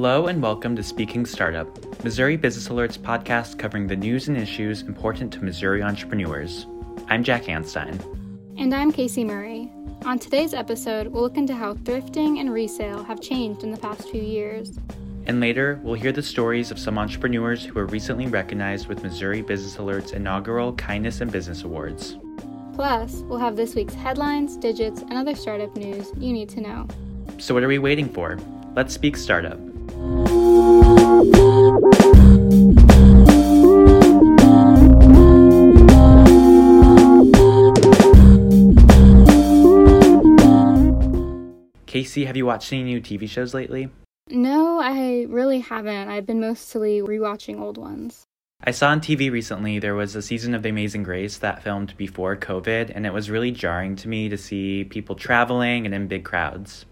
Hello and welcome to Speaking Startup, Missouri Business Alert's podcast covering the news and issues important to Missouri entrepreneurs. I'm Jack Anstein. And I'm Casey Murray. On today's episode, we'll look into how thrifting and resale have changed in the past few years. And later, we'll hear the stories of some entrepreneurs who were recently recognized with Missouri Business Alert's inaugural Kindness and Business Awards. Plus, we'll have this week's headlines, digits, and other startup news you need to know. So, what are we waiting for? Let's speak startup. Casey, have you watched any new TV shows lately? No, I really haven't. I've been mostly rewatching old ones. I saw on TV recently there was a season of The Amazing Race that filmed before COVID, and it was really jarring to me to see people traveling and in big crowds.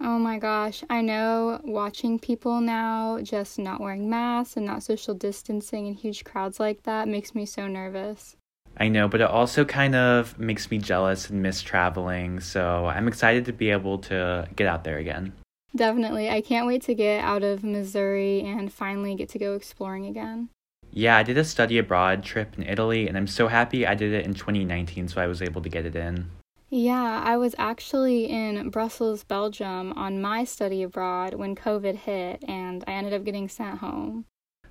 Oh my gosh, I know watching people now just not wearing masks and not social distancing in huge crowds like that makes me so nervous. I know, but it also kind of makes me jealous and miss traveling, so I'm excited to be able to get out there again. Definitely. I can't wait to get out of Missouri and finally get to go exploring again. Yeah, I did a study abroad trip in Italy, and I'm so happy I did it in 2019, so I was able to get it in. Yeah, I was actually in Brussels, Belgium on my study abroad when COVID hit, and I ended up getting sent home.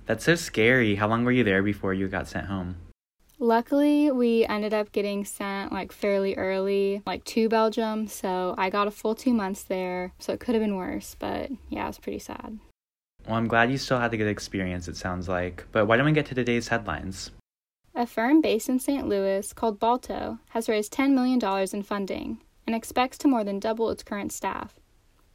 That's so scary. How long were you there before you got sent home? Luckily, we ended up getting sent like fairly early, like to Belgium, so I got a full two months there, so it could have been worse, but yeah, it was pretty sad. Well, I'm glad you still had a good experience, it sounds like. But why don't we get to today's headlines? A firm based in St. Louis called Balto has raised $10 million in funding and expects to more than double its current staff.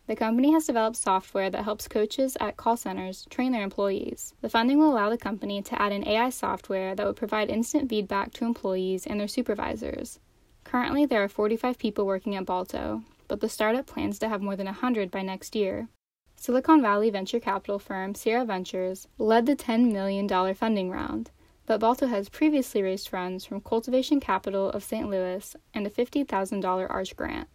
The company has developed software that helps coaches at call centers train their employees. The funding will allow the company to add an AI software that would provide instant feedback to employees and their supervisors. Currently, there are 45 people working at Balto, but the startup plans to have more than 100 by next year. Silicon Valley venture capital firm Sierra Ventures led the $10 million funding round, but Balto has previously raised funds from Cultivation Capital of St. Louis and a $50,000 ARCH grant.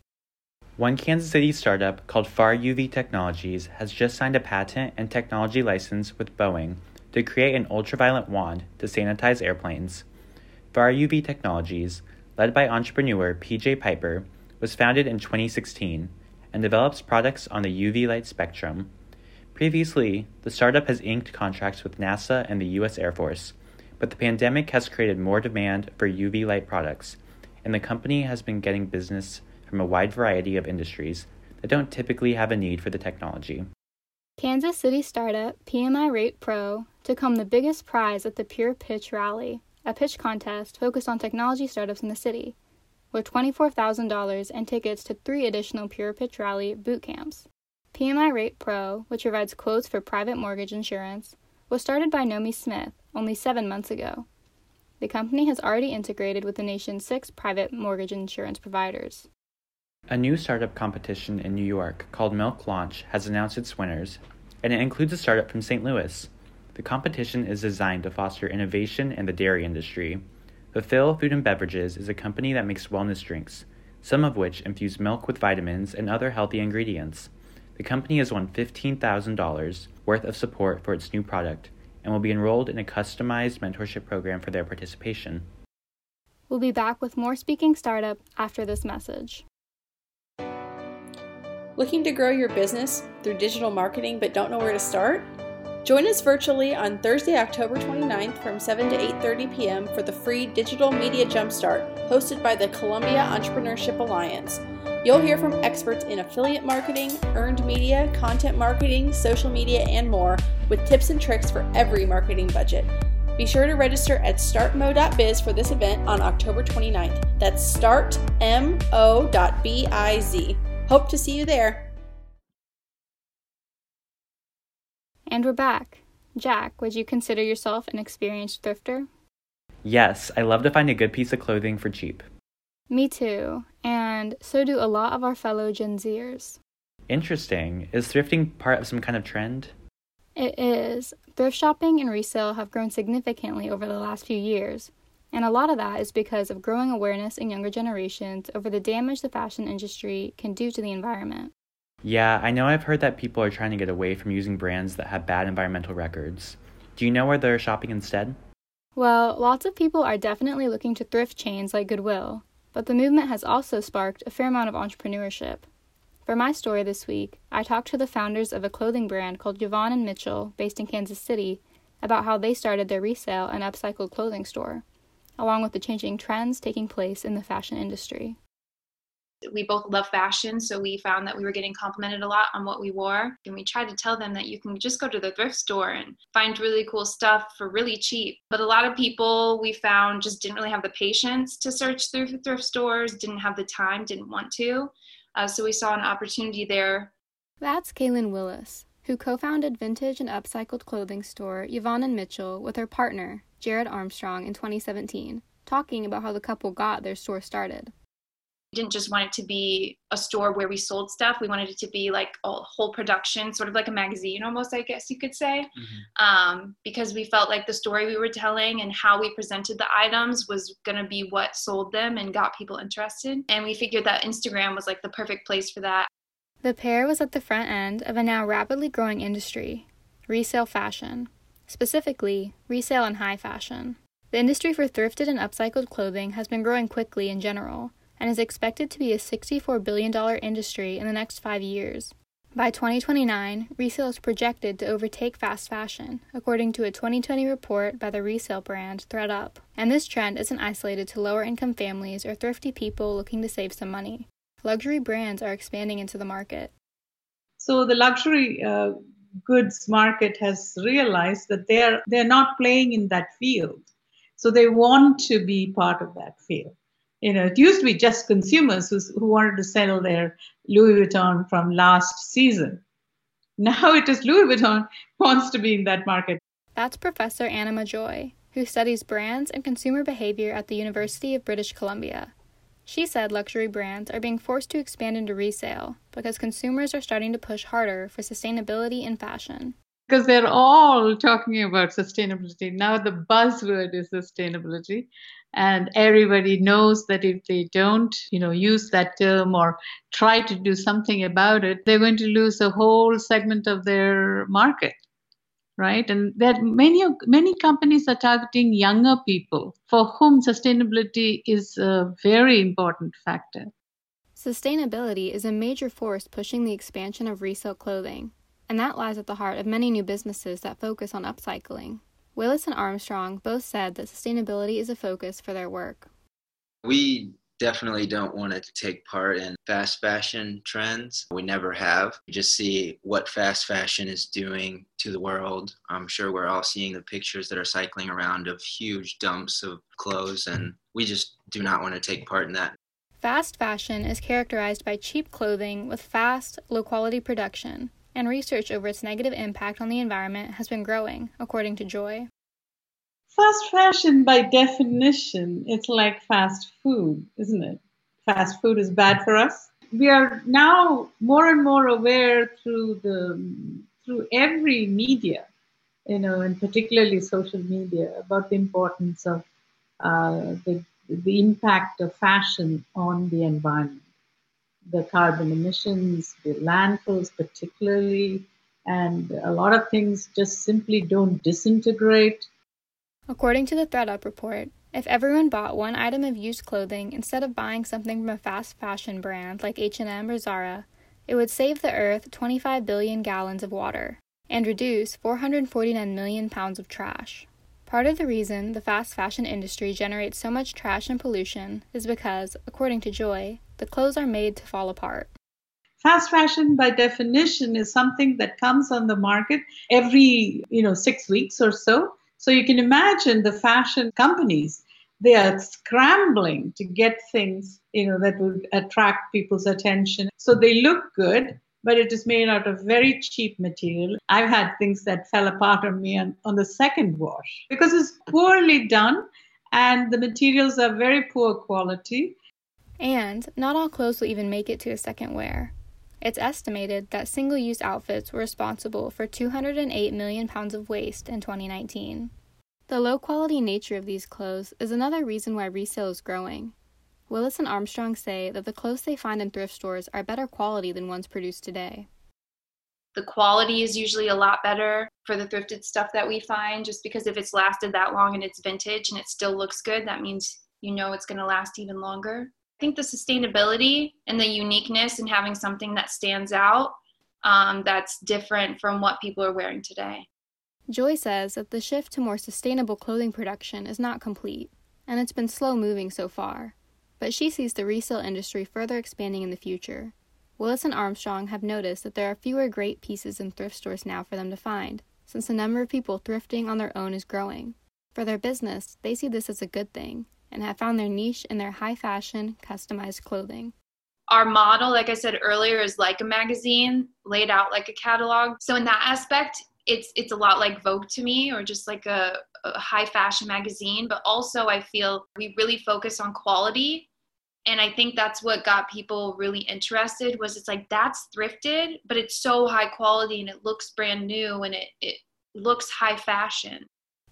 One Kansas City startup called Far UV Technologies has just signed a patent and technology license with Boeing to create an ultraviolet wand to sanitize airplanes. Far UV Technologies, led by entrepreneur PJ Piper, was founded in 2016 and develops products on the UV light spectrum. Previously, the startup has inked contracts with NASA and the U.S. Air Force, but the pandemic has created more demand for UV light products, and the company has been getting business from a wide variety of industries that don't typically have a need for the technology. Kansas City startup PMI Rate Pro took home the biggest prize at the Pure Pitch Rally, a pitch contest focused on technology startups in the city with $24,000 and tickets to three additional Pure Pitch Rally boot camps. PMI Rate Pro, which provides quotes for private mortgage insurance, was started by Nomi Smith only seven months ago. The company has already integrated with the nation's six private mortgage insurance providers. A new startup competition in New York called Milk Launch has announced its winners, and it includes a startup from St. Louis. The competition is designed to foster innovation in the dairy industry Fulfill Food and Beverages is a company that makes wellness drinks, some of which infuse milk with vitamins and other healthy ingredients. The company has won $15,000 worth of support for its new product and will be enrolled in a customized mentorship program for their participation. We'll be back with more Speaking Startup after this message. Looking to grow your business through digital marketing but don't know where to start? Join us virtually on Thursday, October 29th from 7 to 8:30 p.m. for the free Digital Media Jumpstart hosted by the Columbia Entrepreneurship Alliance. You'll hear from experts in affiliate marketing, earned media, content marketing, social media, and more with tips and tricks for every marketing budget. Be sure to register at startmo.biz for this event on October 29th. That's startmo.biz. Hope to see you there. And we're back. Jack, would you consider yourself an experienced thrifter? Yes, I love to find a good piece of clothing for cheap. Me too, and so do a lot of our fellow Gen Zers. Interesting. Is thrifting part of some kind of trend? It is. Thrift shopping and resale have grown significantly over the last few years, and a lot of that is because of growing awareness in younger generations over the damage the fashion industry can do to the environment. Yeah, I know I've heard that people are trying to get away from using brands that have bad environmental records. Do you know where they're shopping instead? Well, lots of people are definitely looking to thrift chains like Goodwill, but the movement has also sparked a fair amount of entrepreneurship. For my story this week, I talked to the founders of a clothing brand called Yvonne and Mitchell, based in Kansas City, about how they started their resale and upcycled clothing store, along with the changing trends taking place in the fashion industry we both love fashion, so we found that we were getting complimented a lot on what we wore. And we tried to tell them that you can just go to the thrift store and find really cool stuff for really cheap. But a lot of people we found just didn't really have the patience to search through thrift stores, didn't have the time, didn't want to. Uh, so we saw an opportunity there. That's Kaylin Willis, who co founded vintage and upcycled clothing store Yvonne and Mitchell with her partner, Jared Armstrong, in 2017, talking about how the couple got their store started didn't just want it to be a store where we sold stuff. We wanted it to be like a whole production, sort of like a magazine almost, I guess you could say, mm-hmm. um, because we felt like the story we were telling and how we presented the items was going to be what sold them and got people interested. And we figured that Instagram was like the perfect place for that. The pair was at the front end of a now rapidly growing industry resale fashion, specifically, resale and high fashion. The industry for thrifted and upcycled clothing has been growing quickly in general and is expected to be a $64 billion industry in the next five years. By 2029, resale is projected to overtake fast fashion, according to a 2020 report by the resale brand ThredUp. And this trend isn't isolated to lower income families or thrifty people looking to save some money. Luxury brands are expanding into the market. So the luxury uh, goods market has realized that they're they're not playing in that field. So they want to be part of that field you know, it used to be just consumers who, who wanted to sell their Louis Vuitton from last season. Now it is Louis Vuitton wants to be in that market. That's Professor Annamma Joy, who studies brands and consumer behavior at the University of British Columbia. She said luxury brands are being forced to expand into resale because consumers are starting to push harder for sustainability in fashion. Because they're all talking about sustainability. Now the buzzword is sustainability and everybody knows that if they don't you know use that term or try to do something about it they're going to lose a whole segment of their market right? And that many many companies are targeting younger people for whom sustainability is a very important factor. Sustainability is a major force pushing the expansion of resale clothing and that lies at the heart of many new businesses that focus on upcycling Willis and Armstrong both said that sustainability is a focus for their work. We definitely don't want to take part in fast fashion trends. We never have. We just see what fast fashion is doing to the world. I'm sure we're all seeing the pictures that are cycling around of huge dumps of clothes, and we just do not want to take part in that. Fast fashion is characterized by cheap clothing with fast, low quality production and research over its negative impact on the environment has been growing, according to Joy. Fast fashion, by definition, it's like fast food, isn't it? Fast food is bad for us. We are now more and more aware through the through every media, you know, and particularly social media, about the importance of uh, the the impact of fashion on the environment the carbon emissions, the landfills, particularly, and a lot of things just simply don't disintegrate. According to the ThredUp report, if everyone bought one item of used clothing instead of buying something from a fast fashion brand like H&M or Zara, it would save the earth 25 billion gallons of water and reduce 449 million pounds of trash. Part of the reason the fast fashion industry generates so much trash and pollution is because, according to Joy, the clothes are made to fall apart. Fast fashion, by definition, is something that comes on the market every, you know, six weeks or so. So you can imagine the fashion companies they are scrambling to get things you know that would attract people's attention so they look good but it is made out of very cheap material i've had things that fell apart on me on, on the second wash because it's poorly done and the materials are very poor quality and not all clothes will even make it to a second wear. It's estimated that single use outfits were responsible for 208 million pounds of waste in 2019. The low quality nature of these clothes is another reason why resale is growing. Willis and Armstrong say that the clothes they find in thrift stores are better quality than ones produced today. The quality is usually a lot better for the thrifted stuff that we find, just because if it's lasted that long and it's vintage and it still looks good, that means you know it's going to last even longer. I think the sustainability and the uniqueness and having something that stands out um, that's different from what people are wearing today. Joy says that the shift to more sustainable clothing production is not complete, and it's been slow moving so far. But she sees the resale industry further expanding in the future. Willis and Armstrong have noticed that there are fewer great pieces in thrift stores now for them to find, since the number of people thrifting on their own is growing. For their business, they see this as a good thing and have found their niche in their high fashion, customized clothing. Our model like i said earlier is like a magazine laid out like a catalog. So in that aspect it's it's a lot like vogue to me or just like a, a high fashion magazine. But also i feel we really focus on quality. And i think that's what got people really interested was it's like that's thrifted but it's so high quality and it looks brand new and it, it looks high fashion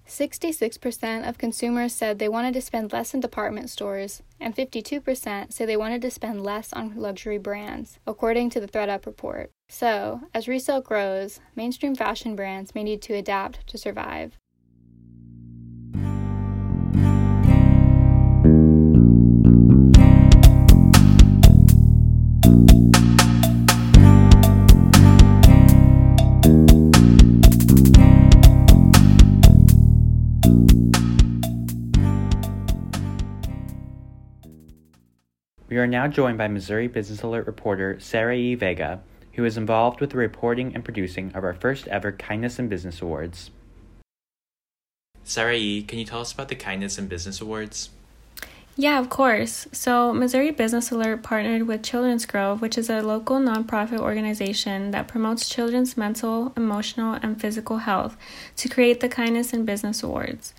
66% of consumers said they wanted to spend less in department stores, and 52% say they wanted to spend less on luxury brands, according to the ThredUp report. So, as resale grows, mainstream fashion brands may need to adapt to survive. Now joined by Missouri Business Alert reporter Sarah E. Vega, who is involved with the reporting and producing of our first ever Kindness in Business Awards. Sarah E., can you tell us about the Kindness in Business Awards? Yeah, of course. So, Missouri Business Alert partnered with Children's Grove, which is a local nonprofit organization that promotes children's mental, emotional, and physical health, to create the Kindness in Business Awards.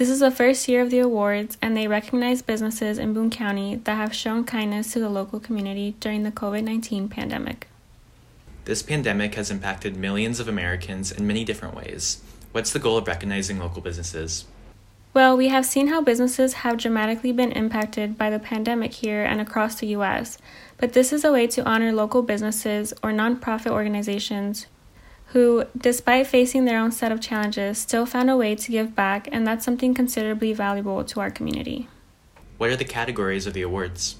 This is the first year of the awards, and they recognize businesses in Boone County that have shown kindness to the local community during the COVID 19 pandemic. This pandemic has impacted millions of Americans in many different ways. What's the goal of recognizing local businesses? Well, we have seen how businesses have dramatically been impacted by the pandemic here and across the U.S., but this is a way to honor local businesses or nonprofit organizations who, despite facing their own set of challenges, still found a way to give back, and that's something considerably valuable to our community. What are the categories of the awards?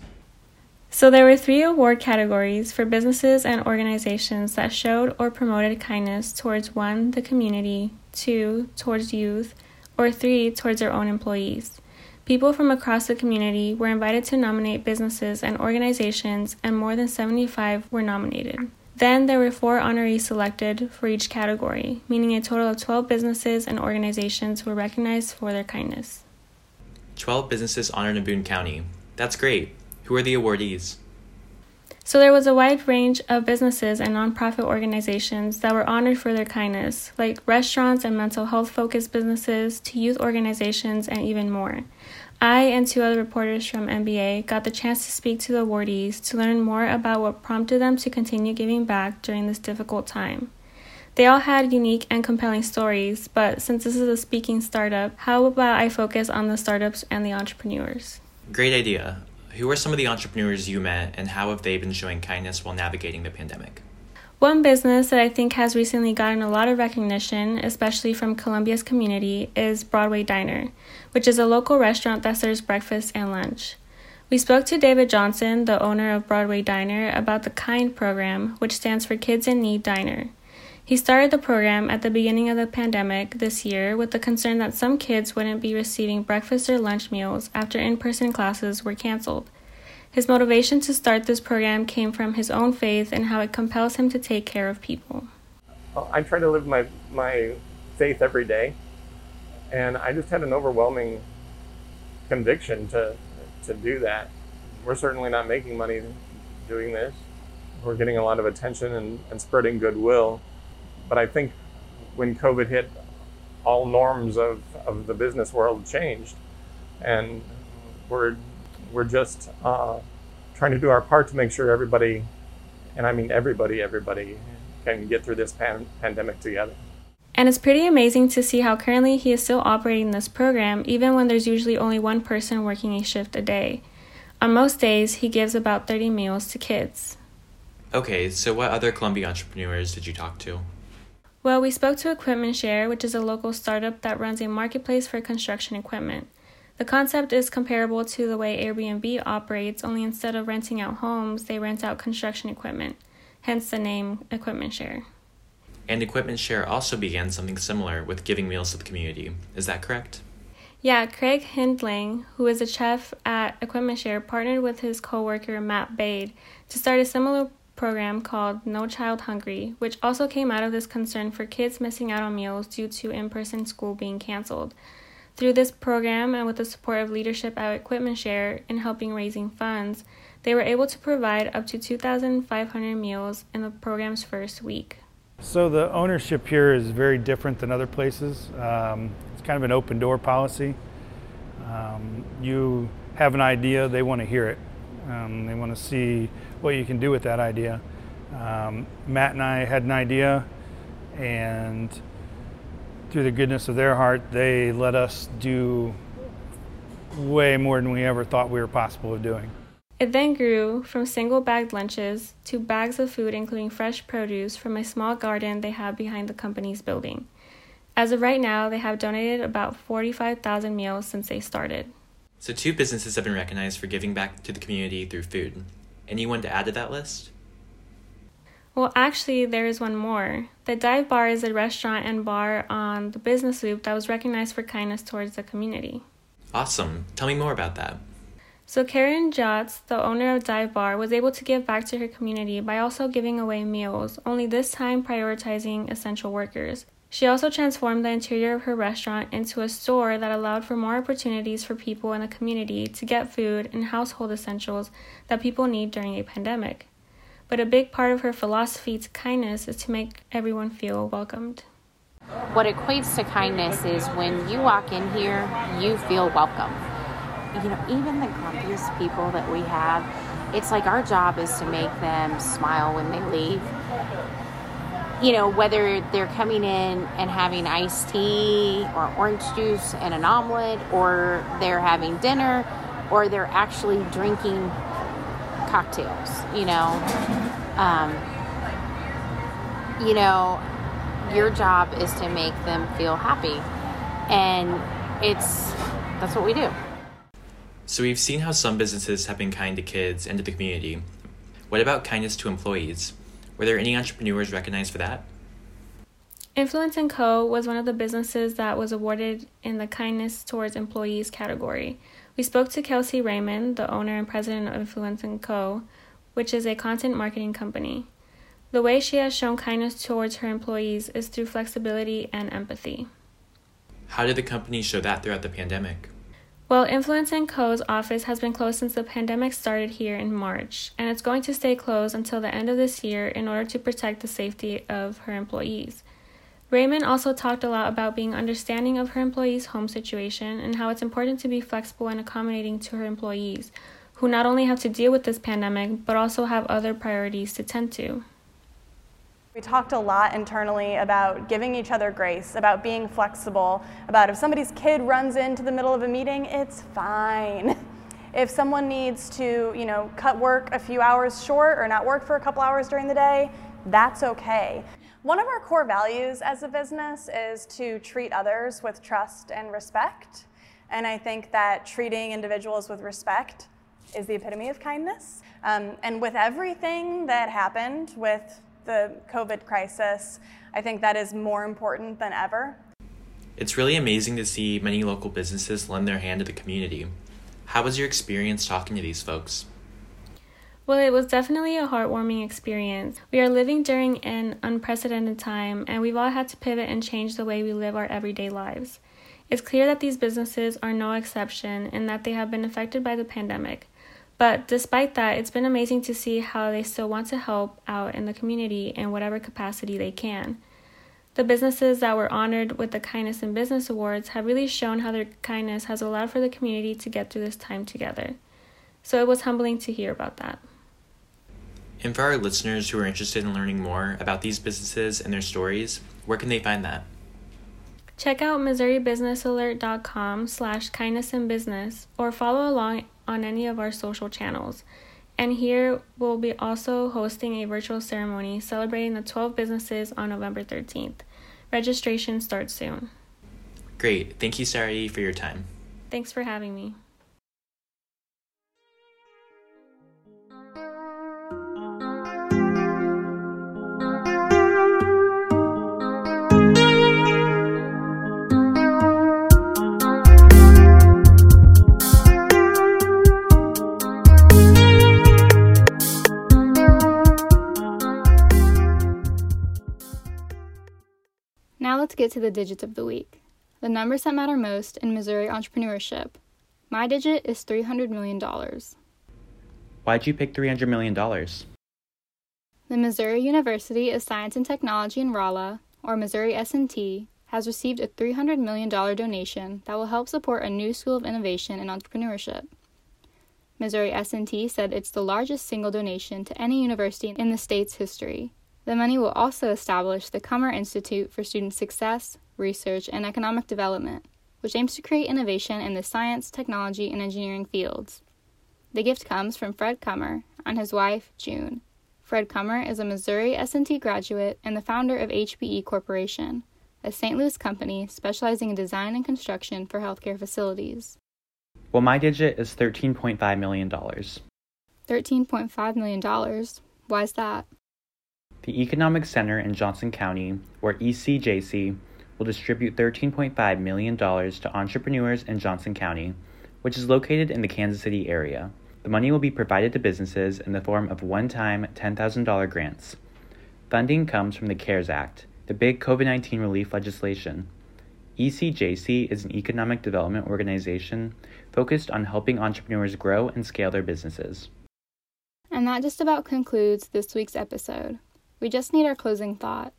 So, there were three award categories for businesses and organizations that showed or promoted kindness towards one, the community, two, towards youth, or three, towards their own employees. People from across the community were invited to nominate businesses and organizations, and more than 75 were nominated. Then there were four honorees selected for each category, meaning a total of 12 businesses and organizations were recognized for their kindness. 12 businesses honored in Boone County. That's great. Who are the awardees? So there was a wide range of businesses and nonprofit organizations that were honored for their kindness, like restaurants and mental health focused businesses to youth organizations and even more. I and two other reporters from MBA got the chance to speak to the awardees to learn more about what prompted them to continue giving back during this difficult time. They all had unique and compelling stories, but since this is a speaking startup, how about I focus on the startups and the entrepreneurs? Great idea. Who are some of the entrepreneurs you met, and how have they been showing kindness while navigating the pandemic? One business that I think has recently gotten a lot of recognition, especially from Columbia's community, is Broadway Diner, which is a local restaurant that serves breakfast and lunch. We spoke to David Johnson, the owner of Broadway Diner, about the KIND program, which stands for Kids in Need Diner. He started the program at the beginning of the pandemic this year with the concern that some kids wouldn't be receiving breakfast or lunch meals after in person classes were canceled. His motivation to start this program came from his own faith and how it compels him to take care of people. I try to live my, my faith every day, and I just had an overwhelming conviction to, to do that. We're certainly not making money doing this. We're getting a lot of attention and, and spreading goodwill. But I think when COVID hit, all norms of, of the business world changed. And we're we're just uh, trying to do our part to make sure everybody, and I mean everybody, everybody can get through this pan- pandemic together. And it's pretty amazing to see how currently he is still operating this program, even when there's usually only one person working a shift a day. On most days, he gives about 30 meals to kids. Okay, so what other Columbia entrepreneurs did you talk to? Well, we spoke to Equipment Share, which is a local startup that runs a marketplace for construction equipment. The concept is comparable to the way Airbnb operates, only instead of renting out homes, they rent out construction equipment, hence the name Equipment Share. And Equipment Share also began something similar with giving meals to the community. Is that correct? Yeah, Craig Hindling, who is a chef at Equipment Share, partnered with his coworker Matt Bade to start a similar program called No Child Hungry, which also came out of this concern for kids missing out on meals due to in person school being canceled. Through this program and with the support of leadership at Equipment Share in helping raising funds, they were able to provide up to 2,500 meals in the program's first week. So the ownership here is very different than other places. Um, it's kind of an open door policy. Um, you have an idea, they want to hear it. Um, they want to see what you can do with that idea. Um, Matt and I had an idea, and through the goodness of their heart, they let us do way more than we ever thought we were possible of doing. It then grew from single bagged lunches to bags of food, including fresh produce, from a small garden they have behind the company's building. As of right now, they have donated about 45,000 meals since they started. So, two businesses have been recognized for giving back to the community through food. Anyone to add to that list? Well, actually, there is one more. The Dive Bar is a restaurant and bar on the business loop that was recognized for kindness towards the community. Awesome. Tell me more about that. So, Karen Jotz, the owner of Dive Bar, was able to give back to her community by also giving away meals, only this time prioritizing essential workers. She also transformed the interior of her restaurant into a store that allowed for more opportunities for people in the community to get food and household essentials that people need during a pandemic. But a big part of her philosophy to kindness is to make everyone feel welcomed. What equates to kindness is when you walk in here, you feel welcome. You know, even the grumpiest people that we have, it's like our job is to make them smile when they leave you know, whether they're coming in and having iced tea or orange juice and an omelet, or they're having dinner, or they're actually drinking cocktails, you know. Um, you know, your job is to make them feel happy. And it's that's what we do. So we've seen how some businesses have been kind to kids and to the community. What about kindness to employees? Were there any entrepreneurs recognized for that? Influence & Co. was one of the businesses that was awarded in the Kindness Towards Employees category. We spoke to Kelsey Raymond, the owner and president of Influence & Co., which is a content marketing company. The way she has shown kindness towards her employees is through flexibility and empathy. How did the company show that throughout the pandemic? Well, Influence & Co.'s office has been closed since the pandemic started here in March, and it's going to stay closed until the end of this year in order to protect the safety of her employees. Raymond also talked a lot about being understanding of her employees' home situation and how it's important to be flexible and accommodating to her employees, who not only have to deal with this pandemic, but also have other priorities to tend to. We talked a lot internally about giving each other grace, about being flexible, about if somebody's kid runs into the middle of a meeting, it's fine. If someone needs to, you know, cut work a few hours short or not work for a couple hours during the day, that's okay. One of our core values as a business is to treat others with trust and respect. And I think that treating individuals with respect is the epitome of kindness. Um, and with everything that happened with the COVID crisis, I think that is more important than ever. It's really amazing to see many local businesses lend their hand to the community. How was your experience talking to these folks? Well, it was definitely a heartwarming experience. We are living during an unprecedented time, and we've all had to pivot and change the way we live our everyday lives. It's clear that these businesses are no exception and that they have been affected by the pandemic. But despite that, it's been amazing to see how they still want to help out in the community in whatever capacity they can. The businesses that were honored with the Kindness in Business Awards have really shown how their kindness has allowed for the community to get through this time together. So it was humbling to hear about that. And for our listeners who are interested in learning more about these businesses and their stories, where can they find that? Check out MissouriBusinessAlert.com slash kindness in business or follow along on any of our social channels. And here we'll be also hosting a virtual ceremony celebrating the 12 businesses on November 13th. Registration starts soon. Great. Thank you, Sari, for your time. Thanks for having me. Get to the digits of the week. The numbers that matter most in Missouri entrepreneurship. My digit is $300 million. Why'd you pick $300 million? The Missouri University of Science and Technology in Rolla, or Missouri S&T, has received a $300 million donation that will help support a new school of innovation and entrepreneurship. Missouri S&T said it's the largest single donation to any university in the state's history. The money will also establish the Kummer Institute for Student Success, Research, and Economic Development, which aims to create innovation in the science, technology, and engineering fields. The gift comes from Fred Kummer and his wife, June. Fred Kummer is a Missouri S&T graduate and the founder of HBE Corporation, a St. Louis company specializing in design and construction for healthcare facilities. Well, my digit is $13.5 million. $13.5 million? Why is that? The Economic Center in Johnson County, or ECJC, will distribute $13.5 million to entrepreneurs in Johnson County, which is located in the Kansas City area. The money will be provided to businesses in the form of one time $10,000 grants. Funding comes from the CARES Act, the big COVID 19 relief legislation. ECJC is an economic development organization focused on helping entrepreneurs grow and scale their businesses. And that just about concludes this week's episode. We just need our closing thought.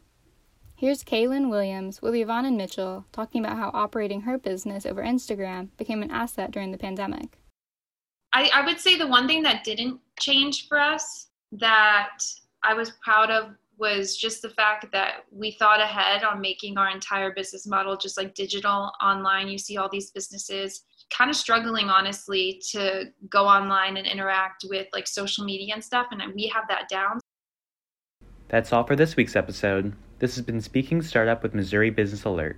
Here's Kaylin Williams with Yvonne and Mitchell talking about how operating her business over Instagram became an asset during the pandemic. I, I would say the one thing that didn't change for us that I was proud of was just the fact that we thought ahead on making our entire business model just like digital online. You see all these businesses kind of struggling honestly to go online and interact with like social media and stuff and we have that down that's all for this week's episode. This has been Speaking Startup with Missouri Business Alert.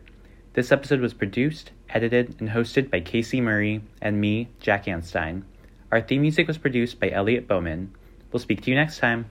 This episode was produced, edited, and hosted by Casey Murray and me, Jack Anstein. Our theme music was produced by Elliot Bowman. We'll speak to you next time.